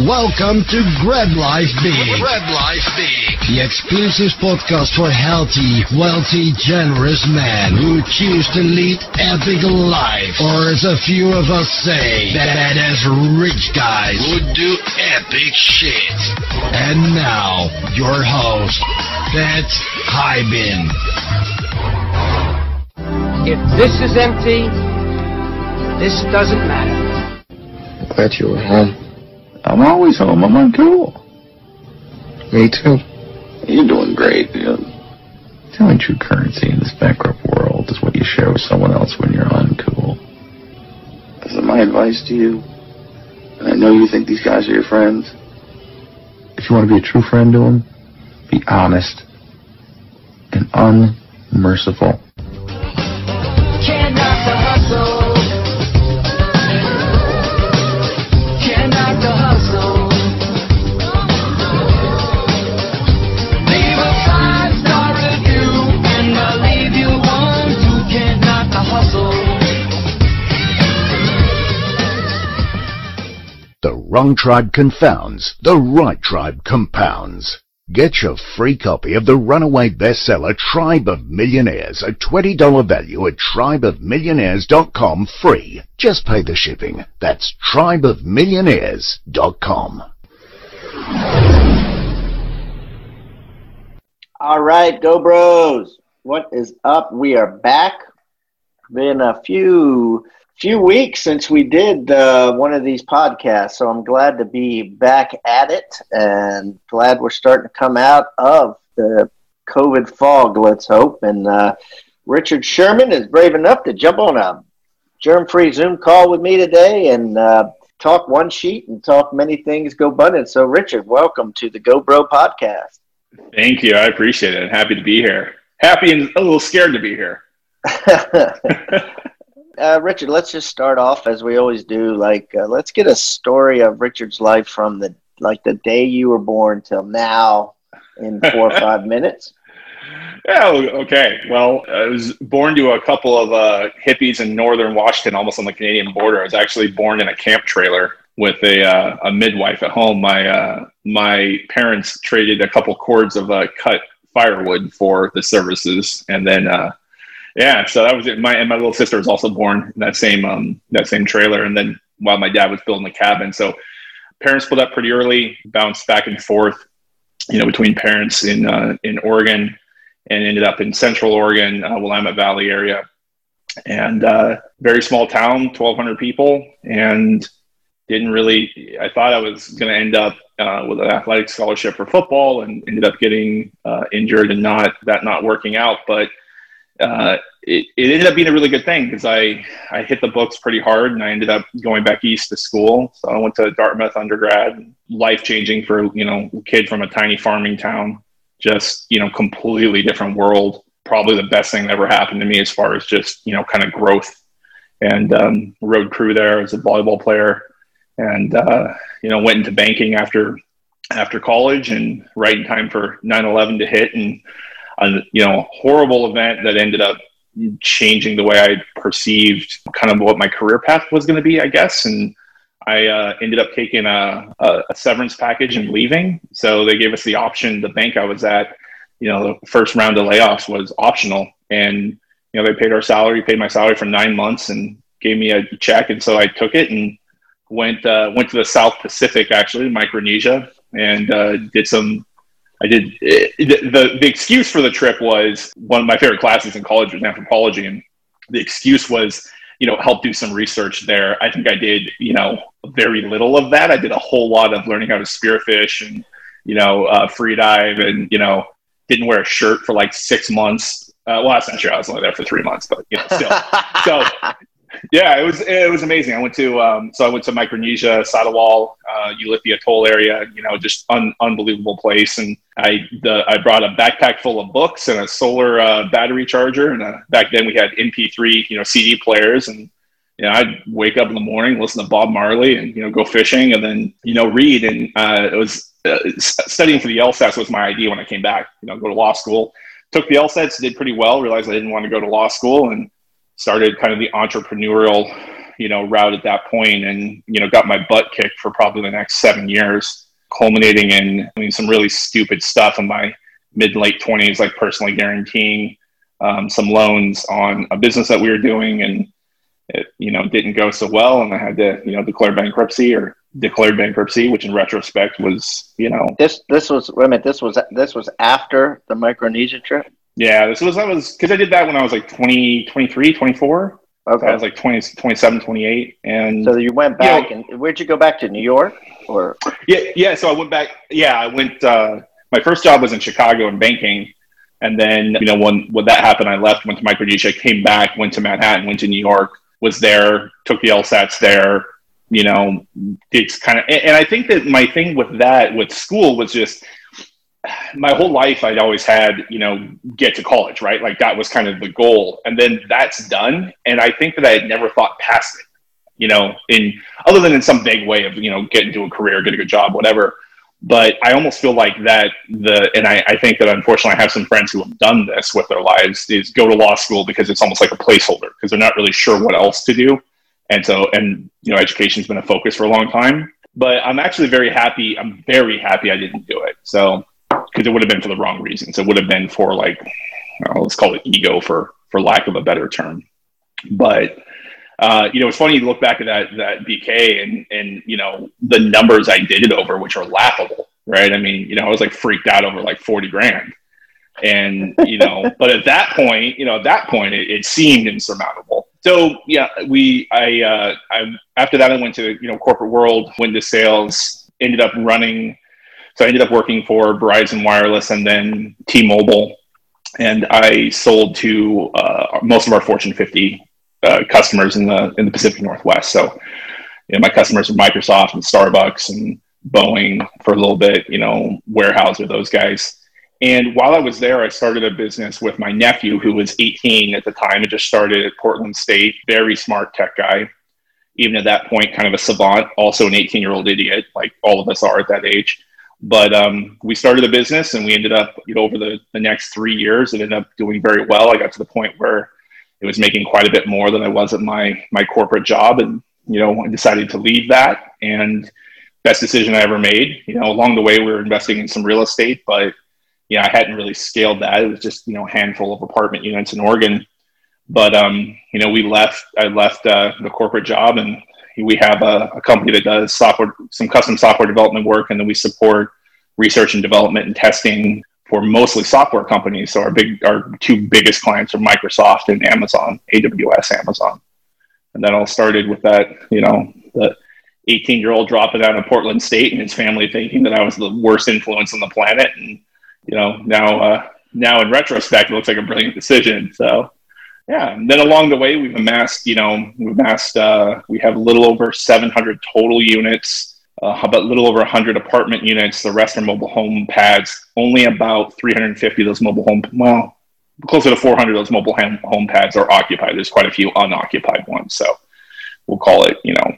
Welcome to Grab Life Big. Grab Life Big. The exclusive podcast for healthy, wealthy, generous men who choose to lead epic life. Or as a few of us say, that as rich guys Who do epic shit. And now, your host, Pat Hiban. If this is empty, this doesn't matter. Glad you were home. I'm always home. I'm uncool. Me too. You're doing great, dude. The only true currency in this bankrupt world is what you share with someone else when you're uncool. This is my advice to you. And I know you think these guys are your friends. If you want to be a true friend to them, be honest and unmerciful. Wrong tribe confounds, the right tribe compounds. Get your free copy of the runaway bestseller Tribe of Millionaires, a $20 value at tribeofmillionaires.com free. Just pay the shipping. That's tribeofmillionaires.com. All right, Go Bros. What is up? We are back. Been a few few weeks since we did uh, one of these podcasts, so I'm glad to be back at it and glad we're starting to come out of the COVID fog. Let's hope. And uh, Richard Sherman is brave enough to jump on a germ-free Zoom call with me today and uh, talk one sheet and talk many things GoBundance. So, Richard, welcome to the Go Bro podcast. Thank you. I appreciate it. Happy to be here. Happy and a little scared to be here. uh, Richard, let's just start off as we always do. Like, uh, let's get a story of Richard's life from the like the day you were born till now in four or five minutes. Yeah, okay. Well, I was born to a couple of uh, hippies in northern Washington, almost on the Canadian border. I was actually born in a camp trailer with a, uh, a midwife at home. My uh, my parents traded a couple cords of uh, cut firewood for the services, and then uh, yeah, so that was it. My and my little sister was also born in that same um, that same trailer, and then while my dad was building the cabin, so parents split up pretty early, bounced back and forth, you know, between parents in uh, in Oregon, and ended up in Central Oregon, uh, Willamette Valley area, and uh, very small town, twelve hundred people, and didn't really. I thought I was going to end up uh, with an athletic scholarship for football, and ended up getting uh, injured and not that not working out, but. Uh, it, it ended up being a really good thing because I, I hit the books pretty hard and I ended up going back east to school. So I went to Dartmouth undergrad, life changing for, you know, a kid from a tiny farming town, just, you know, completely different world. Probably the best thing that ever happened to me as far as just, you know, kind of growth and um, road crew there as a volleyball player and, uh, you know, went into banking after, after college and right in time for 9-11 to hit and, a you know horrible event that ended up changing the way I perceived kind of what my career path was going to be, I guess. And I uh, ended up taking a, a, a, severance package and leaving. So they gave us the option. The bank I was at, you know, the first round of layoffs was optional, and you know they paid our salary, paid my salary for nine months, and gave me a check. And so I took it and went uh, went to the South Pacific, actually Micronesia, and uh, did some I did the, the the excuse for the trip was one of my favorite classes in college was anthropology, and the excuse was you know help do some research there. I think I did you know very little of that. I did a whole lot of learning how to spearfish and you know uh, free dive, and you know didn't wear a shirt for like six months. Uh, well, that's not true. I was only there for three months, but you know still. so yeah, it was it was amazing. I went to um, so I went to Micronesia, Satawal, uh, Ulithi Atoll area. You know, just un- unbelievable place. And I the, I brought a backpack full of books and a solar uh, battery charger. And uh, back then we had MP3, you know, CD players. And you know, I'd wake up in the morning, listen to Bob Marley, and you know, go fishing, and then you know, read. And uh, it was uh, studying for the LSATs was my idea when I came back. You know, go to law school. Took the LSATs, did pretty well. Realized I didn't want to go to law school, and started kind of the entrepreneurial, you know, route at that point and, you know, got my butt kicked for probably the next seven years, culminating in I mean, some really stupid stuff in my mid late 20s, like personally guaranteeing um, some loans on a business that we were doing. And it, you know, didn't go so well. And I had to, you know, declare bankruptcy or declared bankruptcy, which in retrospect was, you know, This this was wait a minute. This was this was after the Micronesia trip. Yeah, this was, I was, cause I did that when I was like 20, 23, 24. Okay. I was like 20, 27, 28. And so you went back, and where'd you go back to? New York, or Yeah, yeah. So I went back. Yeah, I went. Uh, my first job was in Chicago in banking, and then you know when when that happened, I left, went to Micronesia, came back, went to Manhattan, went to New York, was there, took the LSATs there. You know, it's kind of, and, and I think that my thing with that with school was just my whole life I'd always had, you know, get to college, right? Like that was kind of the goal. And then that's done. And I think that I had never thought past it, you know, in other than in some vague way of, you know, getting to a career, get a good job, whatever. But I almost feel like that the and I, I think that unfortunately I have some friends who have done this with their lives is go to law school because it's almost like a placeholder because they're not really sure what else to do. And so and you know, education's been a focus for a long time. But I'm actually very happy. I'm very happy I didn't do it. So because it would have been for the wrong reasons. It would have been for like, uh, let's call it ego for for lack of a better term. But uh, you know, it's funny to look back at that that BK and and you know the numbers I did it over, which are laughable, right? I mean, you know, I was like freaked out over like forty grand, and you know, but at that point, you know, at that point, it, it seemed insurmountable. So yeah, we I uh, I after that I went to you know corporate world, went to sales, ended up running so I ended up working for Verizon Wireless and then T-Mobile, and I sold to uh, most of our Fortune 50 uh, customers in the in the Pacific Northwest. So, you know, my customers were Microsoft and Starbucks and Boeing for a little bit. You know, Weyerhaeuser, those guys. And while I was there, I started a business with my nephew, who was 18 at the time, and just started at Portland State. Very smart tech guy. Even at that point, kind of a savant, also an 18 year old idiot, like all of us are at that age but um, we started a business and we ended up you know over the, the next three years it ended up doing very well. I got to the point where it was making quite a bit more than i was at my my corporate job and you know i decided to leave that and best decision i ever made. You know along the way we were investing in some real estate but know i hadn't really scaled that. It was just you know a handful of apartment units in oregon. But um, you know we left i left uh, the corporate job and we have a, a, company that does software, some custom software development work, and then we support research and development and testing for mostly software companies. So our big, our two biggest clients are Microsoft and Amazon, AWS, Amazon, and that all started with that, you know, the 18 year old dropping out of Portland State and his family thinking that I was the worst influence on the planet, and you know, now, uh, now in retrospect, it looks like a brilliant decision. So yeah and then along the way we've amassed you know we've amassed uh, we have a little over 700 total units uh, about a little over 100 apartment units. The rest are mobile home pads. Only about 350 of those mobile home well closer to 400 of those mobile home, home pads are occupied. There's quite a few unoccupied ones so we'll call it you know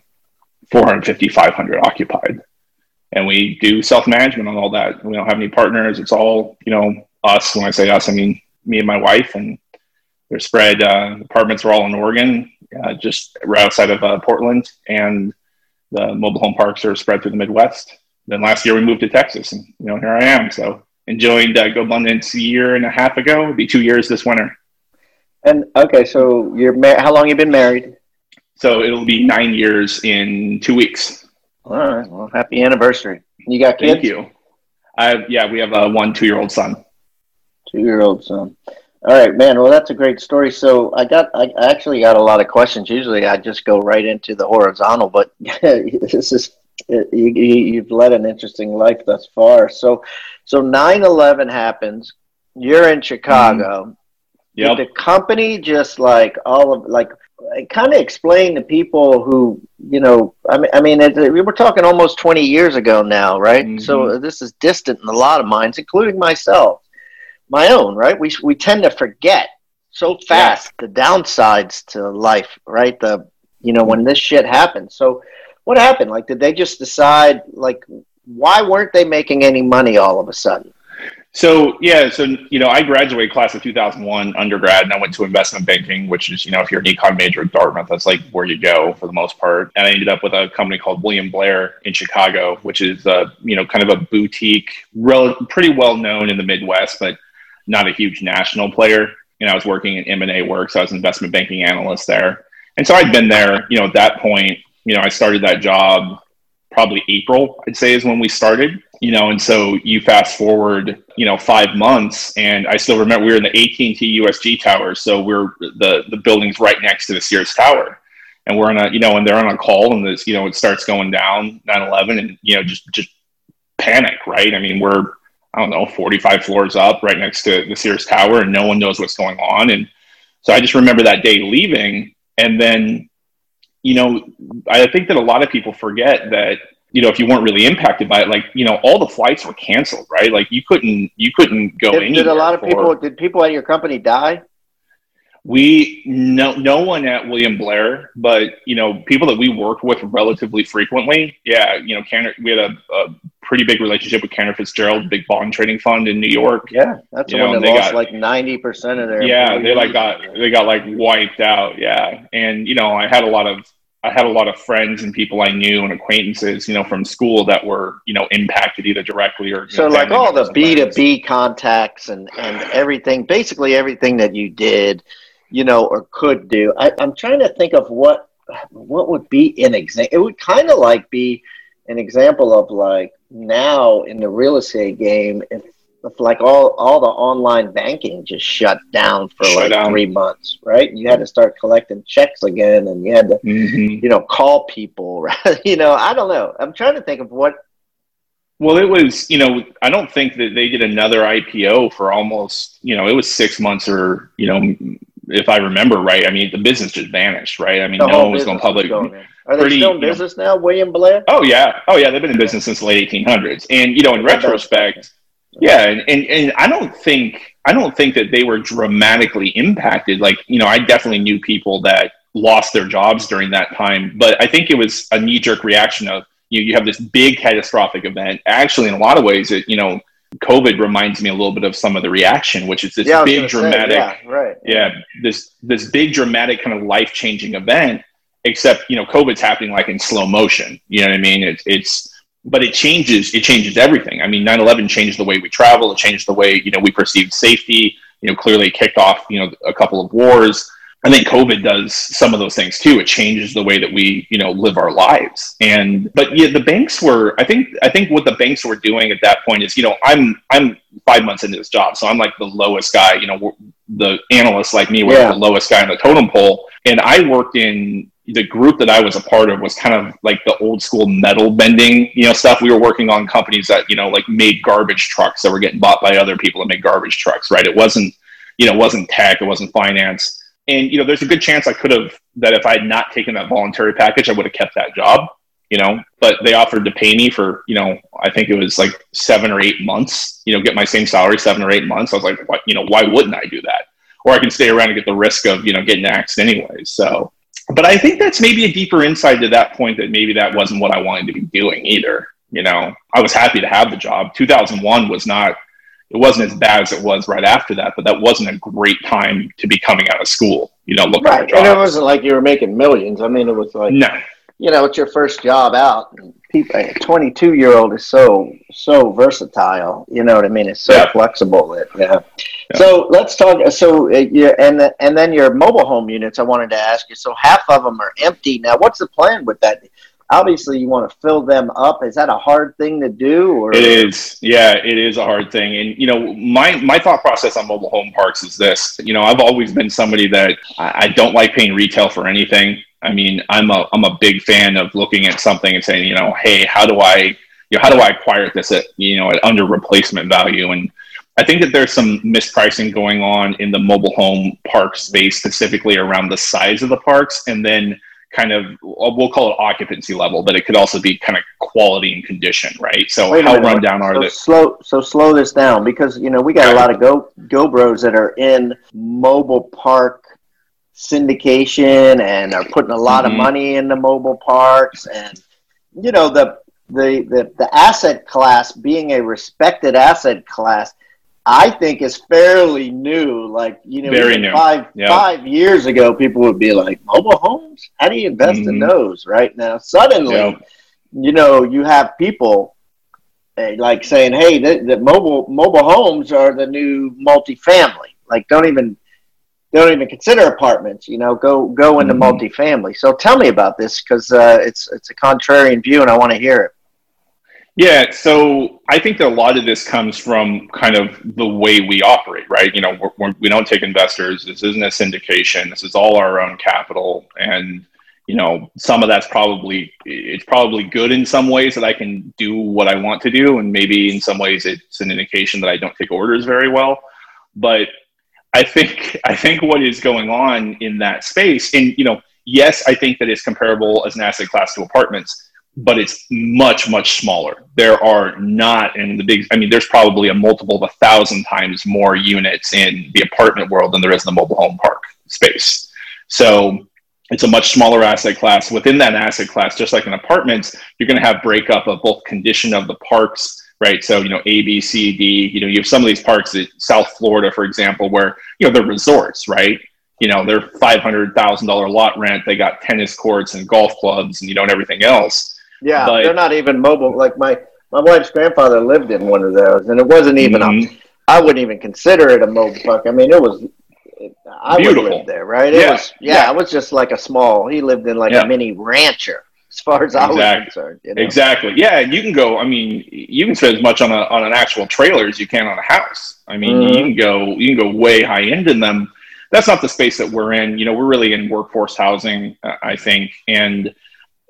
450 500 occupied. And we do self-management on all that. We don't have any partners. It's all you know us. When i say us i mean me and my wife and they're spread. Uh, apartments are all in Oregon, uh, just right outside of uh, Portland, and the mobile home parks are spread through the Midwest. Then last year we moved to Texas, and you know here I am. So enjoyed uh, GoBundance a year and a half ago. It'll be two years this winter. And okay, so you're mar- how long you been married? So it'll be nine years in two weeks. All right. Well, happy anniversary. You got kids? Thank you. I yeah, we have a one two year old son. Two year old son. All right, man. Well, that's a great story. So I got, I actually got a lot of questions. Usually, I just go right into the horizontal, but this is you, you've led an interesting life thus far. So, so 9-11 happens. You're in Chicago. Mm. Yep. Did the company just like all of like kind of explain to people who you know i mean i mean it, we were talking almost 20 years ago now right Mhm. so this is distant in a lot of minds including myself my own right? We we tend to forget so fast the downsides to life right? The you know when this shit happened. So what happened? Like did they just decide like why weren't they making any money all of a sudden? So yeah, so you know, I graduated class of 2001 undergrad, and I went to investment banking, which is you know, if you're an econ major at Dartmouth, that's like where you go for the most part. And I ended up with a company called William Blair in Chicago, which is uh, you know, kind of a boutique, rel- pretty well known in the Midwest, but not a huge national player. And I was working in M and A work, so I was an investment banking analyst there. And so I'd been there, you know, at that point, you know, I started that job probably April, I'd say is when we started you know, and so you fast forward, you know, five months, and I still remember we were in the AT&T USG tower, so we're the the building's right next to the Sears Tower, and we're on a, you know, and they're on a call, and this, you know, it starts going down 9/11, and you know, just just panic, right? I mean, we're I don't know, 45 floors up, right next to the Sears Tower, and no one knows what's going on, and so I just remember that day leaving, and then, you know, I think that a lot of people forget that you know, if you weren't really impacted by it, like, you know, all the flights were canceled, right? Like you couldn't, you couldn't go Did, did a lot of people, did people at your company die? We, no, no one at William Blair, but, you know, people that we worked with relatively frequently. Yeah. You know, Cantor, we had a, a pretty big relationship with Cantor Fitzgerald, big bond trading fund in New York. Yeah. That's the You one know, that they lost got- like 90% of their. yeah they like got they got like wiped out yeah and you know i had a lot of i had a lot of friends and people i knew and acquaintances you know from school that were you know impacted either directly or So know, like all the B friends. B contacts and and everything, basically everything that you did, you know, or could do. I, I'm trying to think of what what would be an example. It would kind of like be an example of like now in the real estate game, if, if like all all the online banking just shut down for Shut like down. three months, right? You had to start collecting checks again, and you had to Mhm. you know call people, right? you know, I don't know. I'm trying to think of what well it was you know i don't think that they did another ipo for almost you know it was six months or you know if i remember right i mean the business just vanished right i mean the no one was going public going in. Are they pretty, still in you know- business now, William Blair? Oh yeah, oh yeah. They've been in business since the late 1800s, and you know, in retrospect, yeah, and, and and I don't think I don't think that they were dramatically impacted. Like you know, I definitely knew people that lost their jobs during that time, but I think it was a knee jerk reaction of you know, you have this big catastrophic event. Actually, in a lot of ways, it you know, COVID reminds me a little bit of some of the reaction, which is this yeah, big gonna say, dramatic yeah, right. yeah this this big dramatic kind of life changing event except you know covid's happening like in slow motion you know what i mean? It's it's but it changes it changes everything. I mean 9-11 changed the way we travel it changed the way you know we perceive safety you know clearly it kicked off you know a couple of wars i think covid does some of those things too it changes the way that we you know live our lives and but yeah the banks were i think i think what the banks were doing at that point is you know i'm i'm five months into this job so i'm like the lowest guy you know the analysts like me were Yeah. the lowest guy on the totem pole and i worked in the group that I was a part of was kind of like the old school metal bending, you know, stuff. We were working on companies that, you know, like made garbage trucks that were getting bought by other people that made garbage trucks, right? It wasn't, you know, it wasn't tech, it wasn't finance. And, you know, there's a good chance I could have, that if I had not taken that voluntary package, I would have kept that job, you know, but they offered to pay me for, you know, I think it was like seven or eight months, you know, get my same salary seven or eight months. I was like, what, you know, why wouldn't I do that? Or I can stay around and get the risk of, you know, getting axed anyway. So, but I think that's maybe a deeper insight to that point that maybe that wasn't what I wanted to be doing either. You know, I was happy to have the job. 2001 was not, it wasn't as bad as it was right after that, but that wasn't a great time to be coming out of school, you know, looking Right, and it wasn't like you were making millions. I mean, it was like no, you know, it's your first job out. People, a 22 year old is so so versatile. You know what I mean? It's so Yeah. flexible. That yeah. Yeah. So let's talk. So uh, yeah, and the, and then your mobile home units. I wanted to ask you. So half of them are empty now. What's the plan with that? Obviously, you want to fill them up. Is that a hard thing to do? Or It is, yeah, it is a hard thing. And you know, my my thought process on mobile home parks is this. You know, I've always been somebody that I, don't like paying retail for anything. I mean, I'm a I'm a big fan of looking at something and saying, you know, hey, how do I, you know, how do I acquire this at you know at under replacement value? And I think that there's some mispricing going on in the mobile home park space, specifically around the size of the parks, and then kind of we'll call it occupancy level, but it could also be kind of quality and condition, right? So Wait how minute, run down are so the slow so slow this down because you know we got a lot of go go bros that are in mobile park syndication and are putting a lot Mhm. of money into mobile parks and you know the, the the the asset class being a respected asset class I think is fairly new. Like you know, Very new. five Yeah. five years ago, people would be like, "Mobile homes? How do you invest in Mhm. those?" Right now, suddenly, Yeah. you know, you have people eh, like saying, "Hey, the, the mobile mobile homes are the new multifamily." Like, don't even don't even consider apartments. You know, go go into Mhm. multifamily. So tell me about this because uh, it's it's a contrarian view, and I want to hear it. Yeah, so I think that a lot of this comes from kind of the way we operate, right? You know, we're, we're, we don't take investors. This isn't a syndication. This is all our own capital, and you know, some of that's probably it's probably good in some ways that I can do what I want to do, and maybe in some ways it's an indication that I don't take orders very well. But I think I think what is going on in that space, and you know, yes, I think that it's comparable as an asset class to apartments but it's much much smaller. There are not in the big i mean there's probably a multiple of a thousand times more units in the apartment world than there is in the mobile home park space. So it's a much smaller asset class. Within that asset class just like in apartments you're going to have breakup of both condition of the parks right? So you know a b c d you know you have some of these parks in south florida for example where you know they're resorts right? You know they're $500000 lot rent they got tennis courts and golf clubs and you know and everything else Yeah, But- they're not even mobile. Like my my wife's grandfather lived in one of those, and it wasn't even. A, Mhm. I wouldn't even consider it a mobile park. I mean, it was. I would Beautiful. live there, right? It Yeah, was. Yeah, yeah. it was just like a small. He lived in like Yeah. a mini rancher, as far as I was concerned. You know? Exactly. Yeah, and you can go. I mean, you can spend as much on a on an actual trailer as you can on a house. I mean, Mhm. you can go you can go way high end in them. That's not the space that we're in. You know, we're really in workforce housing, uh, I think. And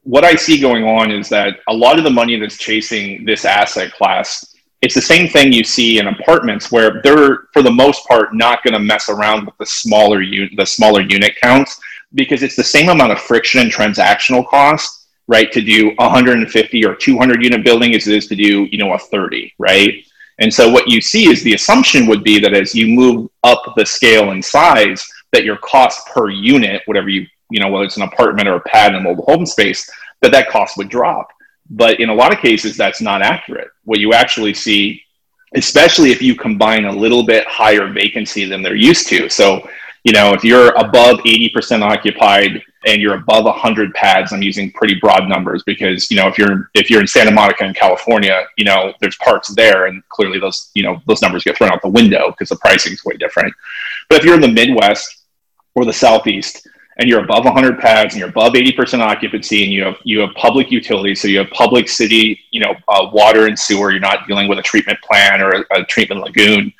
what I see going on is that a lot of the money that's chasing this asset class. It's the same thing you see in apartments where they're, for the most part, not going to mess around with the smaller u- the smaller unit counts because it's the same amount of friction and transactional cost right to do 150 or 200 unit building as it is to do you know a 30 right and so what you see is the assumption would be that as you move up the scale and size that your cost per unit whatever you you know whether it's an apartment or a pad in a mobile home space that that cost would drop. But in a lot of cases that's not accurate. What you actually see especially if you combine a little bit higher vacancy than they're used to. So you know if you're above 80% occupied and you're above 100 pads i'm using pretty broad numbers because you know if you're if you're in santa monica in california you know there's parks there and clearly those you know those numbers get thrown out the window because the pricing is way different. But if you're in the midwest or the southeast and you're above 100 pads and you're above 80% occupancy and you have you have public utilities so you have public city you know uh, water and sewer you're not dealing with a treatment plant or a, a treatment lagoon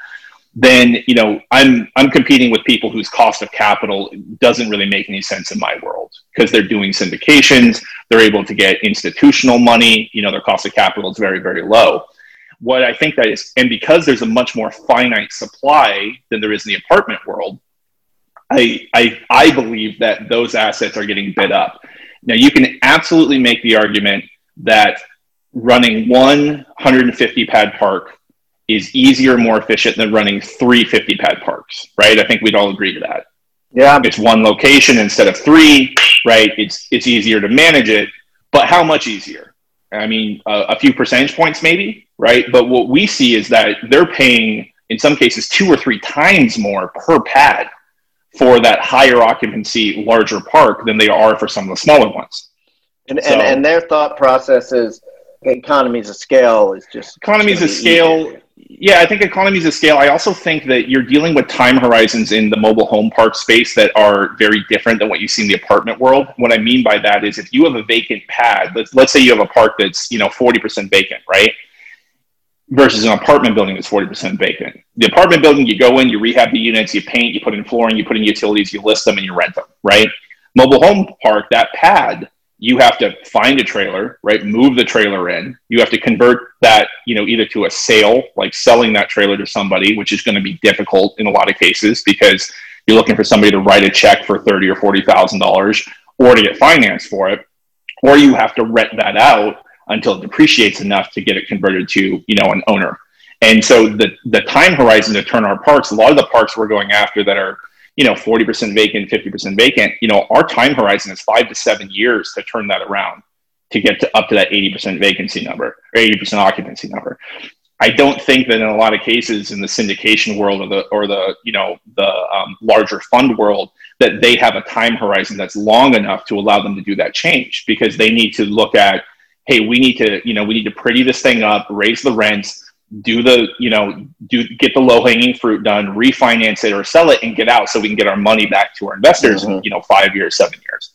then you know i'm i'm competing with people whose cost of capital doesn't really make any sense in my world because they're doing syndications they're able to get institutional money you know their cost of capital is very very low. What i think that is and because there's a much more finite supply than there is in the apartment world i i i believe that those assets are getting bid up now you can absolutely make the argument that running one 150 pad park is easier, more efficient than running three 50 pad parks, right? I think we'd all agree to that. Yeah, It's one location instead of three, right? It's it's easier to manage it, but how much easier? I mean, a, a few percentage points maybe, right? But what we see is that they're paying in some cases two or three times more per pad for that higher occupancy, larger park than they are for some of the smaller ones. and, So- and and their thought process is economies of scale is just economies of it's gonna be scale yeah i think economies of scale. I also think that you're dealing with time horizons in the mobile home park space that are very different than what you see in the apartment world. What i mean by that is if you have a vacant pad let's, let's say you have a park that's you know 40% vacant right versus an apartment building that's 40% vacant the apartment building you go in you rehab the units you paint you put in flooring you put in utilities you list them and you rent them right mobile home park that pad you have to find a trailer, right? Move the trailer in. You have to convert that, you know, either to a sale, like selling that trailer to somebody, which is going to be difficult in a lot of cases because you're looking for somebody to write a check for thirty or forty thousand dollars, or to get finance for it, or you have to rent that out until it depreciates enough to get it converted to, you know, an owner. And so the the time horizon to turn our parks, a lot of the parks we're going after that are you know 40% vacant 50% vacant you know our time horizon is five to seven years to turn that around to get to up to that 80% vacancy number or 80% occupancy number I don't think that in a lot of cases in the syndication world or the or the you know the um, larger fund world that they have a time horizon that's long enough to allow them to do that change because they need to look at hey we need to you know we need to pretty this thing up raise the rents do the you know do get the low hanging fruit done refinance it or sell it and get out so we can get our money back to our investors in you know five years seven years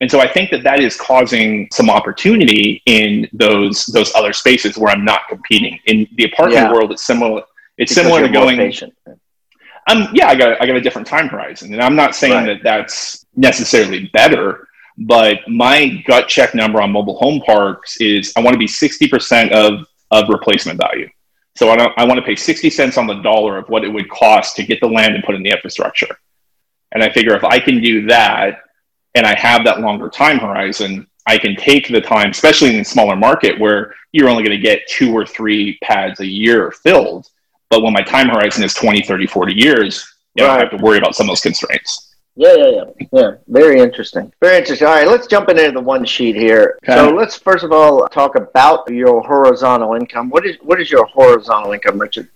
and so i think that that is causing some opportunity in those those other spaces where i'm not competing in the apartment Yeah. world it's similar it's Because similar to going patient. um, yeah, I got I got a different time horizon, and I'm not saying Right. that that's necessarily better, but my gut check number on mobile home parks is I want to be 60% of of replacement value. So I don't, I want to pay 60 cents on the dollar of what it would cost to get the land and put in the infrastructure. And I figure if I can do that, and I have that longer time horizon, I can take the time, especially in a smaller market where you're only going to get two or three pads a year filled. But when my time horizon is 20, 30, 40 years, you know, I Right. have to worry about some of those constraints. Yeah, yeah, yeah, yeah. Very interesting. Very interesting. All right, let's jump into the one sheet here. Okay. So let's first of all talk about your horizontal income. What is what is your horizontal income, Richard?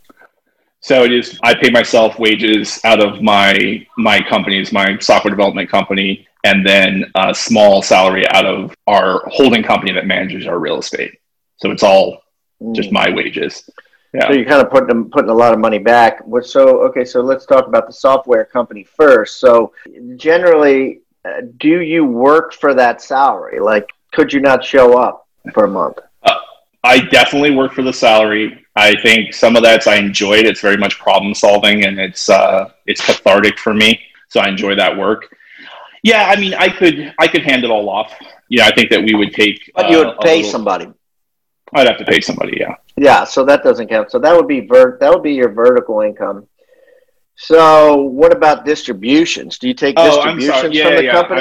So it is. I pay myself wages out of my my companies, my software development company, and then a small salary out of our holding company that manages our real estate. So it's all just mm. my wages. Yeah. So you're kind of putting them, putting a lot of money back. So okay, so let's talk about the software company first. So generally, uh, do you work for that salary? Like, could you not show up for a month? I definitely work for the salary. I think some of that's I enjoy it. It's very much problem solving and it's uh, it's cathartic for me. So I enjoy that work. Yeah, I mean, I could I could hand it all off. Yeah, I think that we would take. But you uh, would a pay little- somebody. I'd have to pay somebody. Yeah. Yeah, so that doesn't count. So that would be vert. That would be your vertical income. So what about distributions? Do you take Oh, distributions. Yeah, from the yeah. company?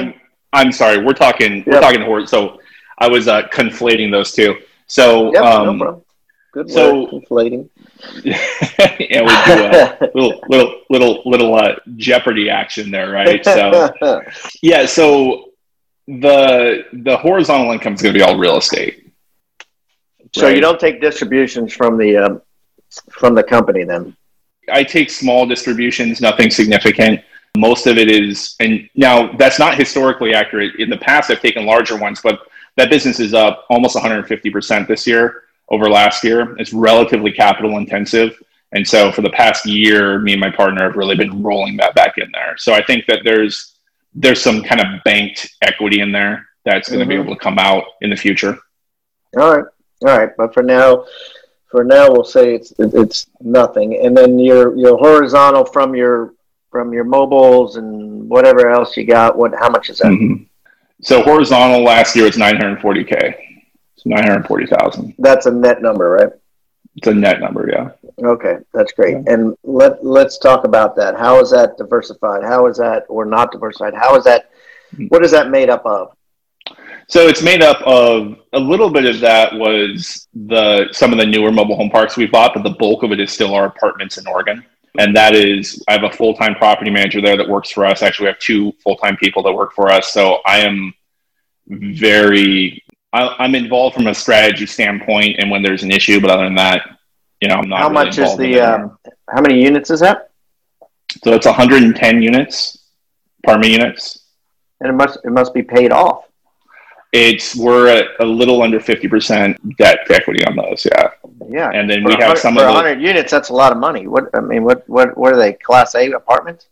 I'm, I'm sorry. We're talking. We're Yep. talking hor- So I was uh, conflating those two. So Yep, um, no. Good so- work, inflating. yeah, we do a little little little little uh, Jeopardy action there, right? So yeah. So the the horizontal income is going to be all real estate. So right? you don't take distributions from the um, from the company then. I take small distributions, nothing significant. Most of it is, and now that's not historically accurate. In the past, I've taken larger ones, but that business is up almost 150% this year over last year. It's relatively capital intensive. And so for the past year, me and my partner have really been rolling that back in there. So I think that there's there's some kind of banked equity in there that's going to be Mhm. able to come out in the future. All right, all right. But for now, for now, we'll say it's it's nothing. And then your your horizontal from your from your mobiles and whatever else you got. What? How much is that? Mhm. So horizontal last year was 940k. It's 940,000. That's a net number, right? It's a net number, yeah. Okay, that's great. And let let's talk about that. How is that diversified? How is that or not diversified? How is that? What is that made up of? So it's made up of a little bit of that was the some of the newer mobile home parks we bought, but the bulk of it is still our apartments in Oregon. And that is, I have a full time property manager there that works for us. Actually, we have two full time people that work for us. So I am very, I, I'm involved from a strategy standpoint, and when there's an issue. But other than that, you know, I'm not. How really much is the? Um, how many units is that? So it's 110 units, apartment units. And it must it must be paid off. It's we're at a little under 50% debt to equity on those, yeah. Yeah. And then For we have hundred- some for of 100 units. That's a lot of money. What I mean, what what what are they? Class A apartments?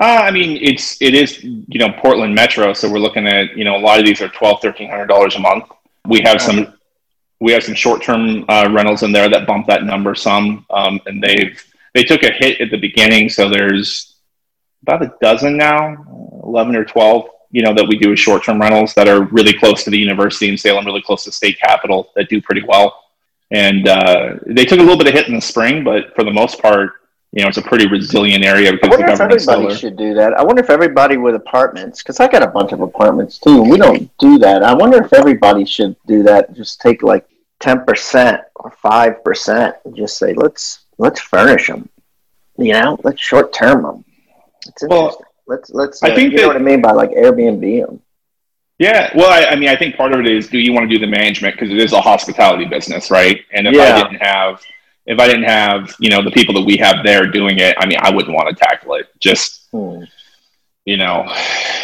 Uh, I mean, it's it is you know Portland Metro, so we're looking at you know a lot of these are twelve, thirteen hundred dollars a month. We have some we have some short term uh, rentals in there that bump that number some, um, and they've they took a hit at the beginning, so there's about a dozen now, eleven or twelve, you know, that we do as short term rentals that are really close to the university in Salem, really close to state capital that do pretty well. And uh, they took a little bit of hit in the spring, but for the most part, you know, it's a pretty resilient area I because the wonder if everybody should do that. I wonder if everybody with apartments, because I got a bunch of apartments too. We don't do that. I wonder if everybody should do that. Just take like ten percent or five percent, and just say let's let's furnish them. You know, let's short term them. It's Well. Let's let's. I uh, think you know what I mean by like Airbnb them. Yeah, well, I, I mean, I think part of it is do you want to do the management because it is a hospitality business, right? And if Yeah. I didn't have if I didn't have you know the people that we have there doing it, I mean, I wouldn't want to tackle it. Just Hmm. you know,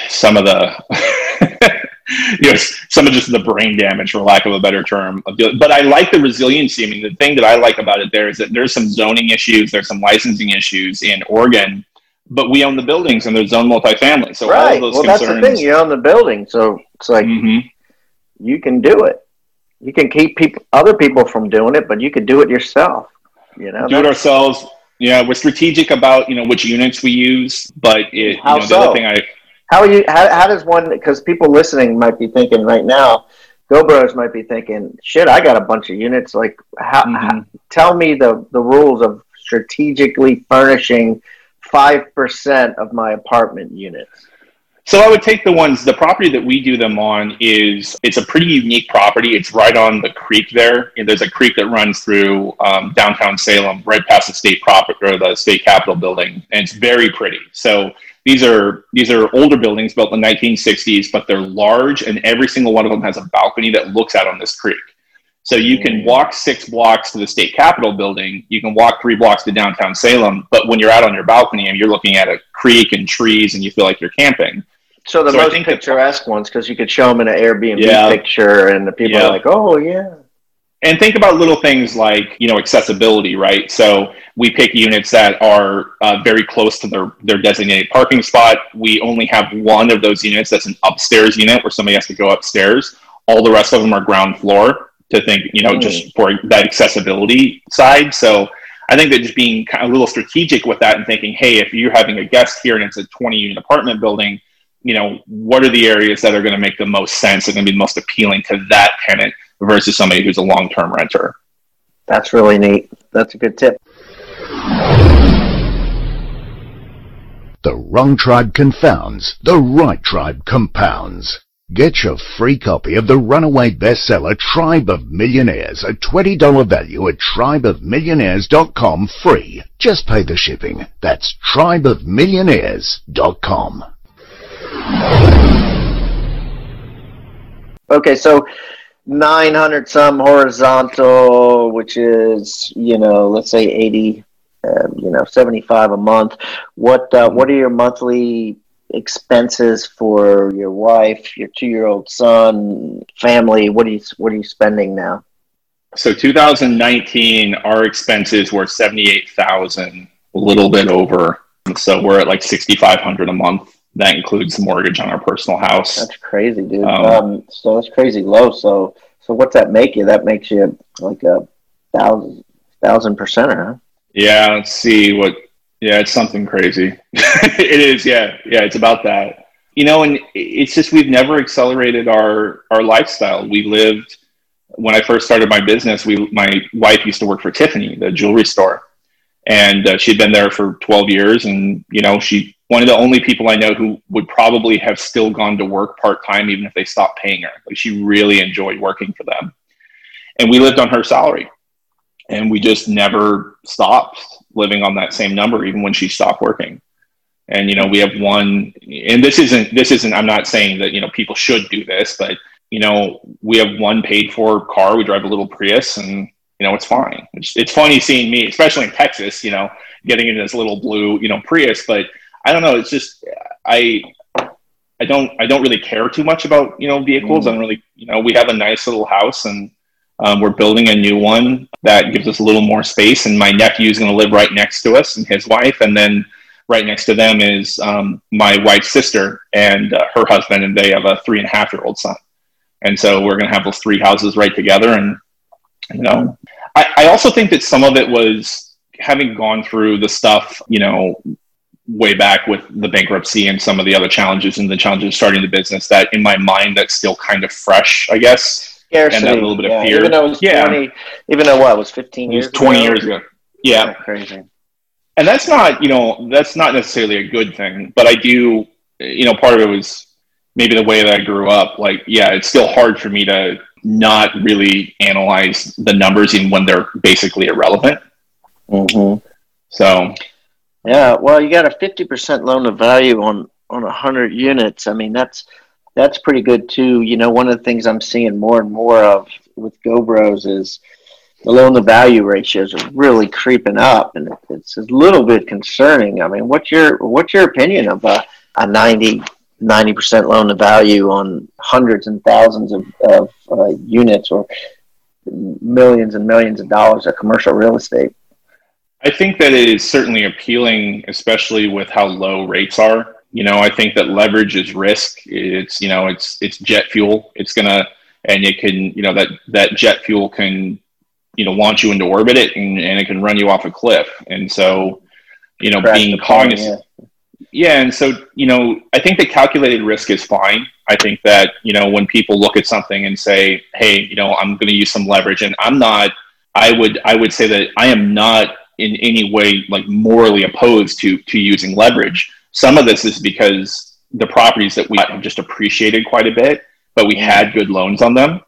some of the you know some of just the brain damage, for lack of a better term. But I like the resiliency. I mean, the thing that I like about it there is that there's some zoning issues, there's some licensing issues in Oregon, but we own the buildings and they're zone multifamily. So all right. of those Well, that's the thing. You own the building, so it's like Mhm. you can do it. You can keep people, other people from doing it, but you could do it yourself. You know, do it ourselves. Yeah, we're strategic about you know which units we use, but it, How you know, the so? I How are you? How, how does one? Because people listening might be thinking right now, GoBros might be thinking, "Shit, I got a bunch of units." Like, how, Mhm. how- tell me the the rules of strategically furnishing five percent of my apartment units. So I would take the ones. The property that we do them on is it's a pretty unique property. It's right on the creek there. And there's a creek that runs through um, downtown Salem, right past the state property or the state capitol building, and it's very pretty. So these are these are older buildings built in the 1960s, but they're large, and every single one of them has a balcony that looks out on this creek. So you can walk six blocks to the state capitol building. You can walk three blocks to downtown Salem. But when you're out on your balcony and you're looking at a creek and trees, and you feel like you're camping, So the So most picturesque ones, because you could show them in an Airbnb Yeah. picture, and the people Yeah. are like, "Oh yeah." and think about little things like you know accessibility right so we pick units that are uh, very close to their their designated parking spot we only have one of those units that's an upstairs unit where somebody has to go upstairs all the rest of them are ground floor to think you know Mm. just for that accessibility side so i think that just being kind of a little strategic with that and thinking hey if you're having a guest here and it's a 20 unit apartment building you know what are the areas that are going to make the most sense and going to be the most appealing to that tenant versus somebody who's a long-term renter. That's really neat. That's a good tip. The wrong tribe confounds, the right tribe compounds. Get your free copy of the runaway bestseller Tribe of Millionaires, a $20 value at tribeofmillionaires.com free. Just pay the shipping. That's tribeofmillionaires.com. Okay, so 900 some horizontal, which is, you know, let's say 80, uh, you know, 75 a month. What uh, what are your monthly expenses for your wife, your 2-year-old son, family? What are you what are you spending now? So 2019, our expenses were 78,000, a little bit over. So we're at like 6,500 a month. That includes the mortgage on our personal house. That's crazy, dude. Um, Um, so that's crazy low. So so what's that make you? That makes you like a thousand thousand percenter, huh? Yeah, let's see what. Yeah, it's something crazy. it is. Yeah, yeah, it's about that. You know, and it's just we've never accelerated our our lifestyle. We lived when I first started my business. We my wife used to work for Tiffany, the jewelry store, and uh, she'd been there for 12 years. And you know, she one of the only people I know who would probably have still gone to work part time even if they stopped paying her. Like she really enjoyed working for them, and we lived on her salary and we just never stopped living on that same number even when she stopped working. And you know we have one and this isn't this isn't i'm not saying that you know people should do this but you know we have one paid for car we drive a little prius and you know it's fine. It's, it's funny seeing me especially in texas you know getting into this little blue you know prius but i don't know it's just i i don't i don't really care too much about you know vehicles. Mm. I don't really you know we have a nice little house and um, we're building a new one that gives us a little more space, and my nephew is going to live right next to us and his wife, and then right next to them is um, my wife's sister and uh, her husband, and they have a three and a half year old son. And so we're going to have those three houses right together. And you know, I, I also think that some of it was having gone through the stuff, you know, way back with the bankruptcy and some of the other challenges and the challenges of starting the business. That in my mind, that's still kind of fresh, I guess Scarcity. and that little bit of fear. Even though it was Yeah. 20, even though what, it was 15 It years was 20 ago? years ago. Yeah. Crazy. And that's not, you know, that's not necessarily a good thing, but I do, you know, part of it was maybe the way that I grew up. Like, yeah, it's still hard for me to not really analyze the numbers even when they're basically irrelevant. Mm-hmm. So, Yeah, well, you got a 50% loan of value on, on 100 units. I mean, that's that's pretty good too. You know, one of the things I'm seeing more and more of with GoBros is the loan to value ratios are really creeping up, and it's a little bit concerning. I mean, what's your what's your opinion of a, a 90 percent loan to value on hundreds and thousands of, of uh, units or millions and millions of dollars of commercial real estate? I think that it is certainly appealing, especially with how low rates are. You know, I think that leverage is risk. It's you know, it's it's jet fuel. It's gonna and it can you know that that jet fuel can you know launch you into orbit it and, and it can run you off a cliff. And so, you know, Crash being plane, cognizant. Yeah, and so you know, I think that calculated risk is fine. I think that you know when people look at something and say, "Hey, you know, I'm going to use some leverage," and I'm not. I would I would say that I am not in any way like morally opposed to to using leverage. Some of this is because the properties that we have just appreciated quite a bit, but we had good loans on them.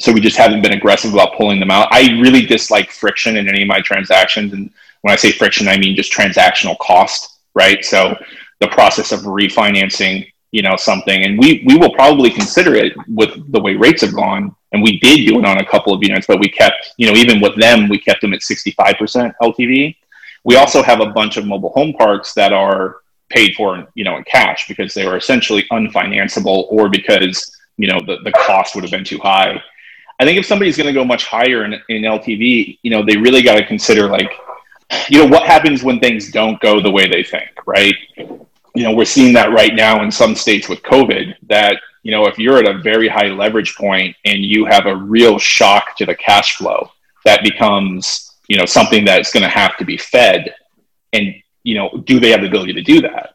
So we just haven't been aggressive about pulling them out. I really dislike friction in any of my transactions. And when I say friction, I mean just transactional cost, right? So the process of refinancing, you know, something. And we we will probably consider it with the way rates have gone. And we did do it on a couple of units, but we kept, you know, even with them, we kept them at 65% LTV. We also have a bunch of mobile home parks that are paid for, you know, in cash because they were essentially unfinanceable or because, you know, the, the cost would have been too high. I think if somebody's going to go much higher in, in LTV, you know, they really got to consider like, you know, what happens when things don't go the way they think, right? You know, we're seeing that right now in some states with COVID that, you know, if you're at a very high leverage point and you have a real shock to the cash flow, that becomes, you know, something that's going to have to be fed. And, you know, do they have the ability to do that?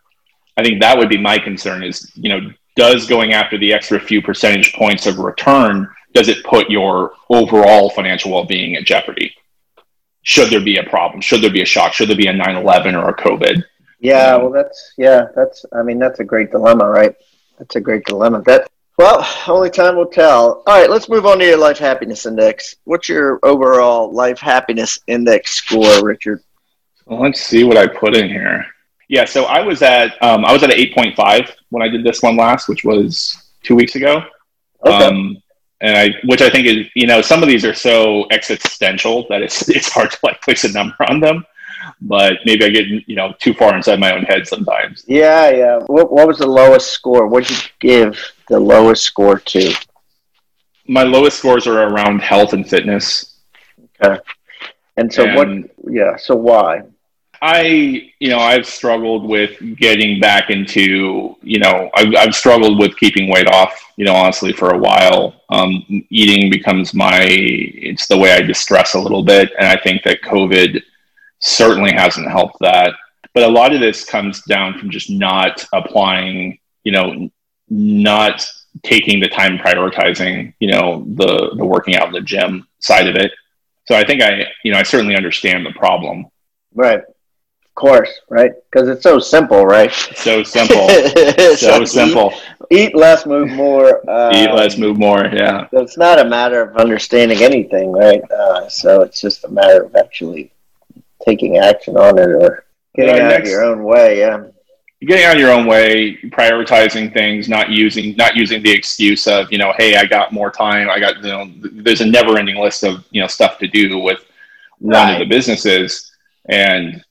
I think that would be my concern is, you know, does going after the extra few percentage points of return does it put your overall financial well-being at jeopardy should there be a problem should there be a shock should there be a 9-11 or a covid Yeah, um, well, that's yeah, that's. I mean, that's a great dilemma, right? That's a great dilemma. That well, only time will tell. All right, let's move on to your life happiness index. What's your overall life happiness index score, Richard? Well, let's see what i put in here yeah so i was at um, i was at an 8.5 when i did this one last which was two weeks ago Okay. um, and I, which I think is, you know, some of these are so existential that it's it's hard to like place a number on them. But maybe I get you know too far inside my own head sometimes. Yeah, yeah. What, what was the lowest score? What'd you give the lowest score to? My lowest scores are around health and fitness. Okay. And so And- what? Yeah. So why? I, you know, I've struggled with getting back into, you know, I've, I've struggled with keeping weight off, you know, honestly, for a while. Um, eating becomes my, it's the way I distress a little bit. And I think that COVID certainly hasn't helped that. But a lot of this comes down from just not applying, you know, not taking the time prioritizing, you know, the, the working out in the gym side of it. So I think I, you know, I certainly understand the problem. Right. Of course. Right. Because it's so simple, right? So simple. so simple. Eat, eat less, move more. Uh, Eat less, move more. Yeah. So It's not a matter of understanding anything, right? Uh, so it's just a matter of actually taking action on it or getting Yeah, out next- of your own way. Yeah. Getting out of your own way, prioritizing things, not using not using the excuse of you know, hey, I got more time. I got you know, there's a never-ending list of you know stuff to do with one of the businesses, and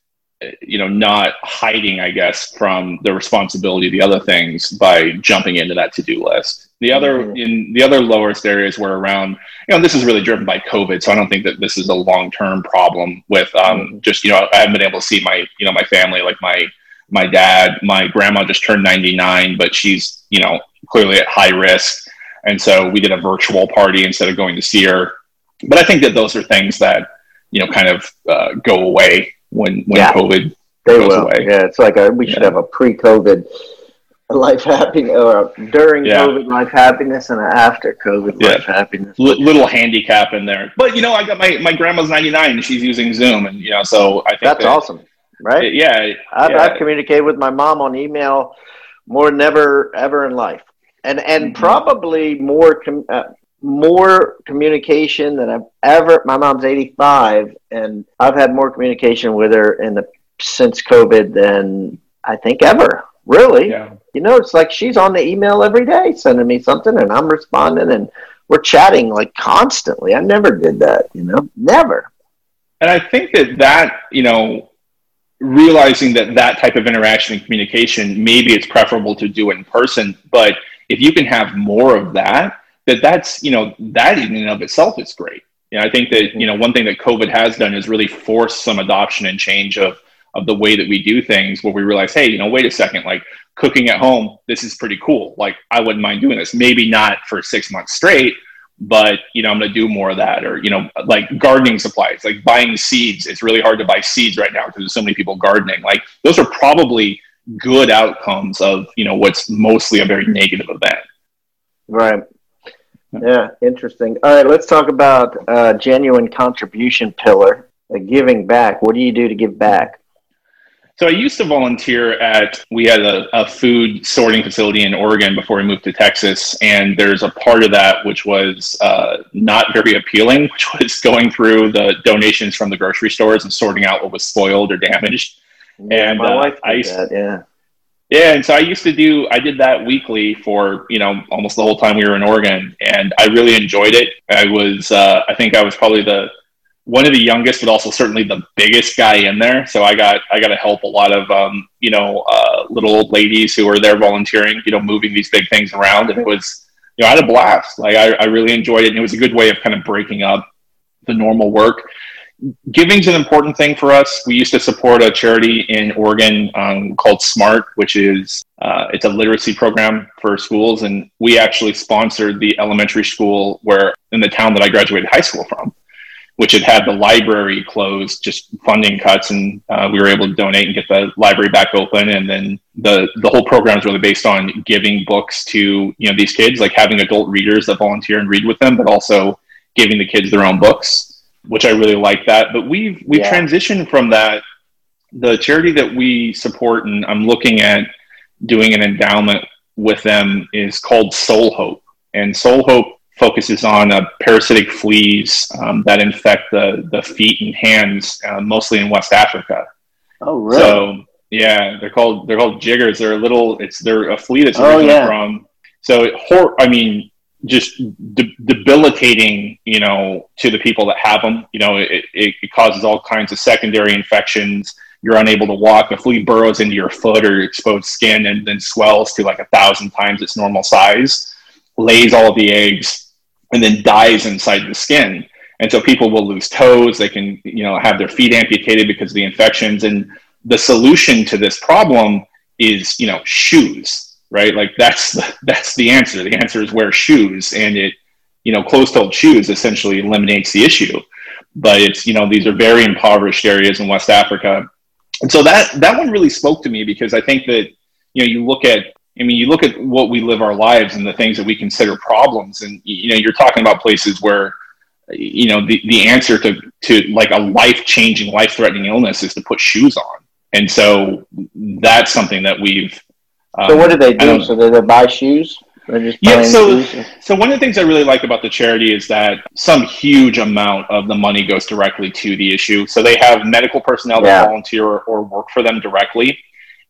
you know, not hiding, I guess, from the responsibility of the other things by jumping into that to-do list. The other Mhm. in the other lowest areas were around, you know, this is really driven by COVID, so I don't think that this is a long-term problem with um, just you know, I haven't been able to see my you know my family like my my dad, my grandma just turned 99, but she's, you know, clearly at high risk. And so we did a virtual party instead of going to see her. But I think that those are things that, you know, kind of uh, go away when, when Yeah. COVID They goes will. away. Yeah. It's like a, we should have a pre-COVID life happiness or during Yeah. COVID life happiness and an after COVID Yeah. life happiness. L- little handicap in there. But, you know, I got my, my grandma's 99 and she's using Zoom. And, you know, so I think That's that- awesome. Right. Yeah. I've, yeah. I've communicated with my mom on email more than ever ever in life, and and Mhm. probably more com- uh, more communication than I've ever. My mom's eighty five, and I've had more communication with her in the since COVID than I think ever. Really, yeah. you know, it's like she's on the email every day, sending me something, and I'm responding, and we're chatting like constantly. I never did that, you know, never. And I think that that, you know, realizing that that type of interaction and communication, maybe it's preferable to do it in person, but if you can have more of that, that that's, you know, that in and of itself is great. You know, I think that, you know, one thing that COVID has done is really force some adoption and change of, of the way that we do things where we realize, hey, you know, wait a second, like cooking at home, this is pretty cool. Like I wouldn't mind doing this. Maybe not for six months straight, but you know, I'm gonna do more of that. Or, you know, like gardening supplies, like buying seeds. It's really hard to buy seeds right now because there's so many people gardening. Like those are probably good outcomes of, you know, what's mostly a very negative event. Right. Yeah, interesting. All right, let's talk about uh, genuine contribution pillar, uh, giving back. What do you do to give back? So I used to volunteer at we had a, a, food sorting facility in Oregon before we moved to Texas, and there's a part of that which was uh, not very appealing, which was going through the donations from the grocery stores and sorting out what was spoiled or damaged. Yeah, and my uh, wife I used, that. Yeah. Yeah, and so I used to do I did that weekly for you know almost the whole time we were in Oregon, and I really enjoyed it. I was uh, I think I was probably the one of the youngest, but also certainly the biggest guy in there. So I got I got to help a lot of um, you know uh, little old ladies who were there volunteering, you know, moving these big things around, and it was you know I had a blast. Like I, I really enjoyed it, and it was a good way of kind of breaking up the normal work. Giving's an important thing for us. We used to support a charity in Oregon um, called Smart, which is uh, it's a literacy program for schools, and we actually sponsored the elementary school where in the town that I graduated high school from which had had the library closed, just funding cuts, and uh, we were able to donate and get the library back open. And then the the whole program is really based on giving books to you know these kids, like having adult readers that volunteer and read with them, but also giving the kids their own books, which I really like that. But we've we've Yeah. transitioned from that. The charity that we support, and I'm looking at doing an endowment with them, is called Sole Hope, and Sole Hope focuses on uh, parasitic fleas um, that infect the, the feet and hands, uh, mostly in West Africa. Oh, really? So yeah, they're called they're called jiggers. They're a little it's they're a flea that's Oh, yeah. from. So it hor- I mean, just de- debilitating, you know, to the people that have them. You know, it, it, causes all kinds of secondary infections. You're unable to walk. The flea burrows into your foot or your exposed skin and then swells to like a thousand times its normal size, lays all the eggs, and then dies inside the skin. And so people will lose toes. They can, you know, have their feet amputated because of the infections. And the solution to this problem is, you know, shoes, right? Like that's the, that's the answer. The answer is wear shoes, and it, you know, closed-toed shoes essentially eliminates the issue. But it's, you know, these are very impoverished areas in West Africa, and so that that one really spoke to me because I think that, you know, you look at I mean, you look at what we live our lives and the things that we consider problems, and you know, you're talking about places where, you know, the, the answer to to like a life changing, life threatening illness is to put shoes on, and so that's something that we've. Um, so what do they do? So do they buy shoes? Yeah, so shoes? so one of the things I really like about the charity is that some huge amount of the money goes directly to the issue. So they have medical personnel that Yeah. volunteer or, or work for them directly,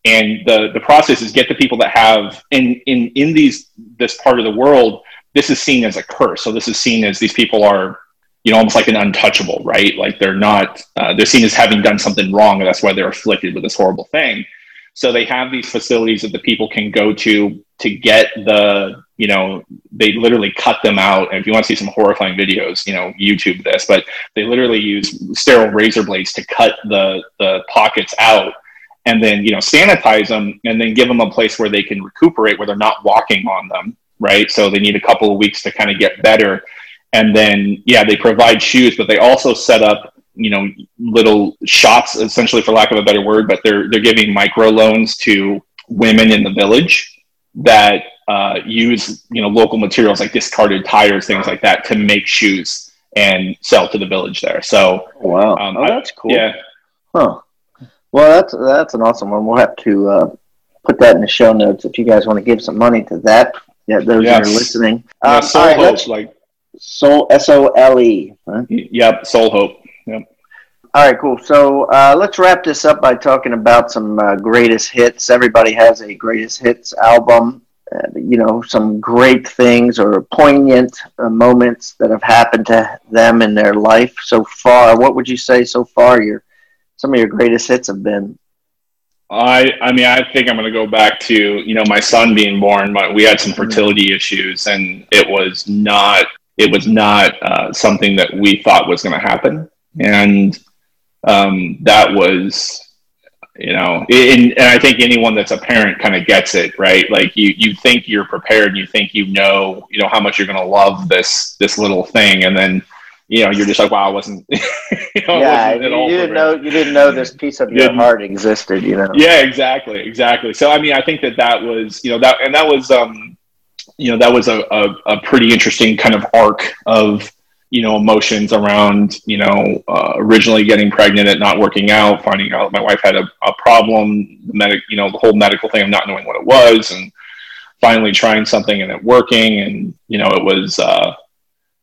and the the process is get the people that have in in in these this part of the world. This is seen as a curse. So this is seen as these people are you know almost like an untouchable, right? Like they're not uh, they're seen as having done something wrong, and that's why they're afflicted with this horrible thing. So they have these facilities that the people can go to to get the, you know, they literally cut them out. And if you want to see some horrifying videos, you know, YouTube this, but they literally use sterile razor blades to cut the the pockets out and then, you know, sanitize them and then give them a place where they can recuperate where they're not walking on them, right? So they need a couple of weeks to kind of get better. And then, yeah, they provide shoes, but they also set up you know little shops essentially for lack of a better word but they're they're giving micro loans to women in the village that uh, use you know local materials like discarded tires things like that to make shoes and sell to the village there so Wow. um, oh, that's cool. yeah Huh. Well, that's that's an awesome one. We'll have to uh, put that in the show notes if you guys want to give some money to that. Yeah, those that are Yes. listening. yeah, Um, sole right, hope like sole S O L E. huh? yep sole hope. All right, cool. So uh, let's wrap this up by talking about some uh, greatest hits. Everybody has a greatest hits album. uh, you know, some great things or poignant uh, moments that have happened to them in their life so far? What would you say so far? Your some of your greatest hits have been. I I mean I think I'm going to go back to you know my son being born. My, we had some fertility issues, and it was not it was not uh, something that we thought was going to happen, and um, that was you know and, and i think anyone that's a parent kind of gets it right like you you think you're prepared you think you know you know how much you're going to love this this little thing and then you know you're just like wow i wasn't you know, yeah, wasn't you, you didn't know you didn't know this piece of your heart existed. You know. Yeah, exactly, exactly. So I mean, I think that that was you know that and that was um you know that was a, a, a pretty interesting kind of arc of you know emotions around you know uh, originally getting pregnant and not working out, finding out my wife had a, a problem, the medic you know the whole medical thing of not knowing what it was, and finally trying something and it working, and you know it was. Uh,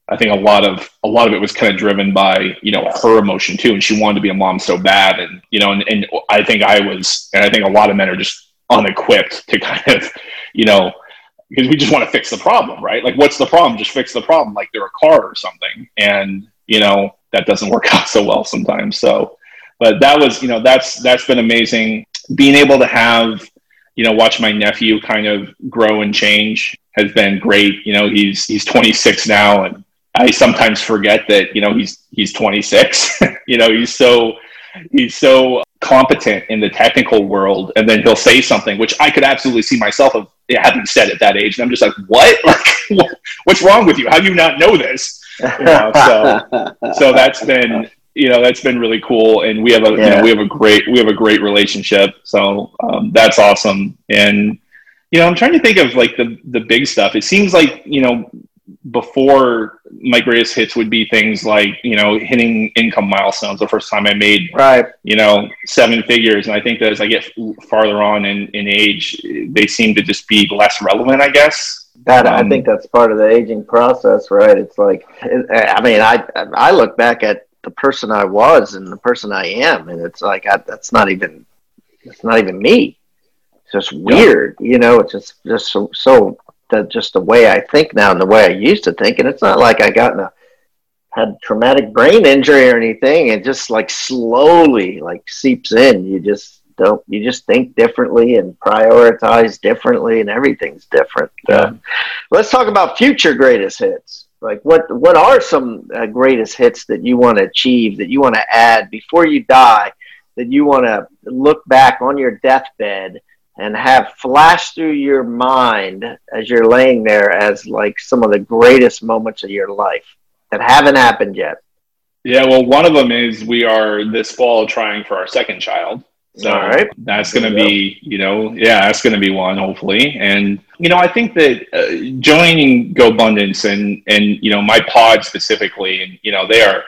I think a lot of a lot of it was kind of driven by you know her emotion too, and she wanted to be a mom so bad, and you know, and, and I think I was, and I think a lot of men are just unequipped to kind of, you know, because we just want to fix the problem, right? Like, what's the problem? Just fix the problem, like they're a car or something, and you know that doesn't work out so well sometimes. So, but that was, you know, that's that's been amazing. Being able to have, you know, watch my nephew kind of grow and change has been great. You know, he's he's 26 now, and I sometimes forget that you know he's he's 26. you know, he's so he's so competent in the technical world, and then he'll say something which I could absolutely see myself of having said at that age, and I'm just like, what? Like, what's wrong with you? How do you not know this? You know, so so that's been you know that's been really cool, and we have a you know we have a great we have a great relationship. So um, that's awesome, and you know I'm trying to think of like the the big stuff. It seems like you know before my greatest hits would be things like you know hitting income milestones. The first time I made Right. you know seven figures, and I think that as I get farther on in, in age, they seem to just be less relevant. I guess. That I Um, think that's part of the aging process, right? It's like, I mean, I I look back at the person I was and the person I am, and it's like I, that's not even that's not even me. It's just weird, you know. It's just just so, so that just the way I think now and the way I used to think, and it's not like I got in a had traumatic brain injury or anything. It just like slowly like seeps in. You just don't. You just think differently and prioritize differently, and everything's different. Uh, let's talk about future greatest hits. Like what what are some uh, greatest hits that you want to achieve that you want to add before you die that you want to look back on your deathbed and have flash through your mind as you're laying there as like some of the greatest moments of your life that haven't happened yet. Yeah, well, one of them is we are this fall trying for our second child. So All right. that's going to be, you know, yeah, that's going to be one hopefully. And you know, I think that uh, joining GoBundance and and you know my pod specifically, and you know they are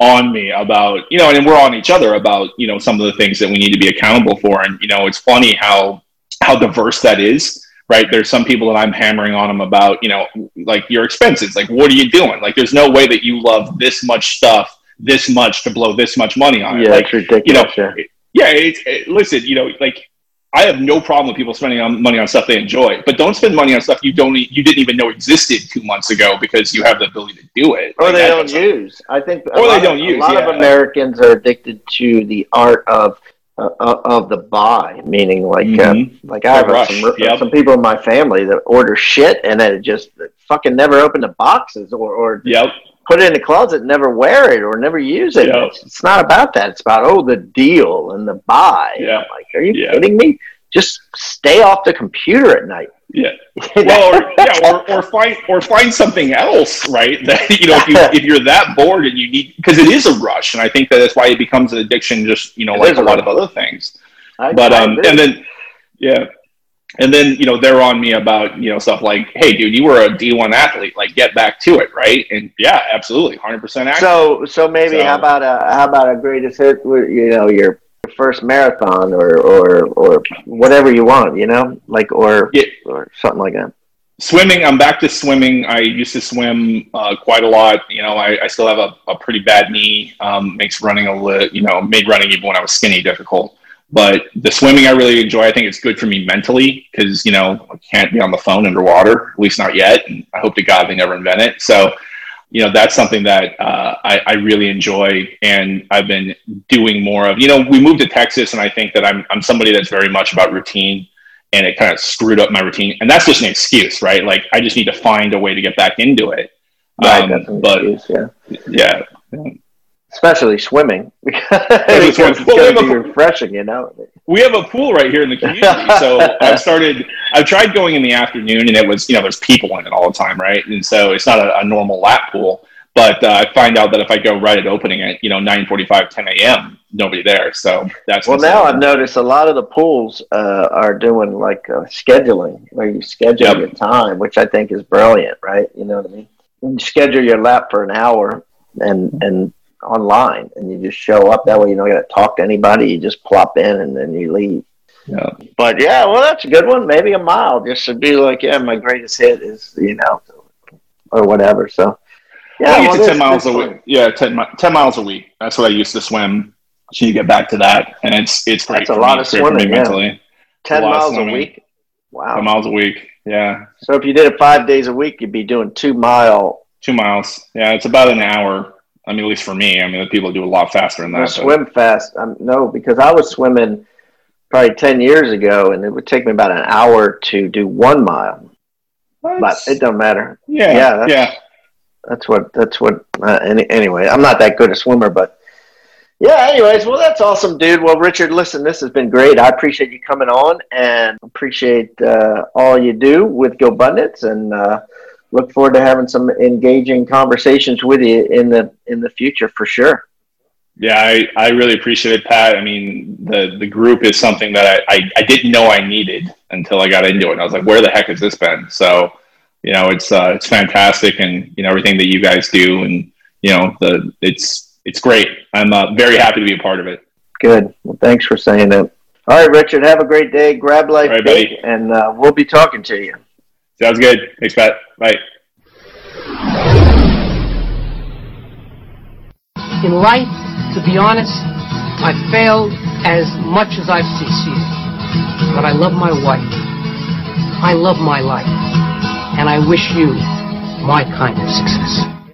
on me about you know, and we're on each other about you know some of the things that we need to be accountable for. And you know, it's funny how how diverse that is. Right, there's some people that I'm hammering on them about, you know, like your expenses. Like, what are you doing? Like, there's no way that you love this much stuff, this much to blow this much money on it. Yeah, Like, it's ridiculous. you know, yeah. yeah, it's, it, listen, you know, like I have no problem with people spending on money on stuff they enjoy, but don't spend money on stuff you don't you didn't even know existed two months ago because you have the ability to do it. or Like, they don't use. I think, a Or they lot don't of, use, A lot yeah. of Americans are addicted to the art of uh, uh, of the buy, meaning like uh, Mhm. like I have some yep. some people in my family that order shit and then it just fucking never open the boxes or or Yep. Put it in the closet, and never wear it or never use it. It's, it's not about that. It's about oh the deal and the buy. Yeah. I'm like, are you Yeah. kidding me? Just stay off the computer at night. Yeah. Well, or, yeah, or, or find or find something else, right? That you know, if you if you're that bored and you need because it is a rush, and I think that that's why it becomes an addiction, just you know, It like a a lot of other things. I- but I um and then yeah and then you know they're on me about you know stuff like hey dude you were a d1 athlete like get back to it right and yeah absolutely 100% accurate. So, so maybe So- how about a how about a greatest hit? with, You know, your first marathon or or or whatever you want. You know, like or Yeah. or something like that. swimming i'm back to swimming i used to swim uh, quite a lot you know i, I still have a, a pretty bad knee um, makes running a little you know made running even when i was skinny difficult But the swimming I really enjoy. I think it's good for me mentally because you know I can't be on the phone underwater, at least not yet. And I hope to God they never invent it. So, you know, that's something that uh, I, I really enjoy, and I've been doing more of. You know, we moved to Texas, and I think that I'm I'm somebody that's very much about routine, and it kind of screwed up my routine. And that's just an excuse, right? Like I just need to find a way to get back into it. Right, Um, but excuse, yeah, especially swimming because it's Well, going to be a- refreshing, you know. we have a pool right here in the community. So I've started, I've tried going in the afternoon and it was, you know, there's people in it all the time, right? And so it's not a, a normal lap pool. But uh, I find out that if I go right at opening at, you know, 9.45, 10 a.m., nobody there. So that's Well, now. I've noticed a lot of the pools uh, are doing like uh, scheduling, where you schedule Yep. your time, which I think is brilliant, right? You know what I mean? You schedule your lap for an hour and and online, and you just show up. That way, you don't got to talk to anybody. You just plop in and then you leave. Yeah. But yeah, well, that's a good one. Maybe a mile, just to be like, yeah, my greatest hit is you know, or whatever. So yeah, well, to 10 miles a week. Yeah, 10, 10 miles a week. That's what I used to swim. So you get back to that. And it's, it's great. That's a lot me. of It's great for me swimming, yeah. mentally. ten a miles a week. Wow. 10 miles a week. Yeah. So if you did it five days a week, you'd be doing two mile Two miles. Yeah. It's about an hour. I mean, at least for me. I mean, the people do a lot faster than that. Swim fast. Um, no, because I was swimming probably 10 years ago, and it would take me about an hour to do one mile. But it don't matter. Yeah. Yeah, Yeah. that's- That's what, that's what, uh, any, anyway, I'm not that good a swimmer, but yeah, anyways, well, that's awesome, dude. Well, Richard, listen, this has been great. I appreciate you coming on and appreciate uh, all you do with GoBundance and uh, look forward to having some engaging conversations with you in the in the future for sure. Yeah, I, I really appreciate it, Pat. I mean, the, the group is something that I, I, I didn't know I needed until I got into it. And I was like, where the heck has this been? So, you know, it's uh, it's fantastic, and you know everything that you guys do, and you know the it's it's great. I'm uh, very happy to be a part of it. Good. Well, thanks for saying that. All right, Richard, have a great day. Grab life right, and uh, we'll be talking to you. Sounds good. Thanks, Pat. Bye. In life, to be honest, I've failed as much as I've succeeded. But I love my wife. I love my life. And I wish you my kind of success.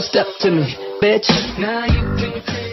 Step to me, bitch. Now you pretty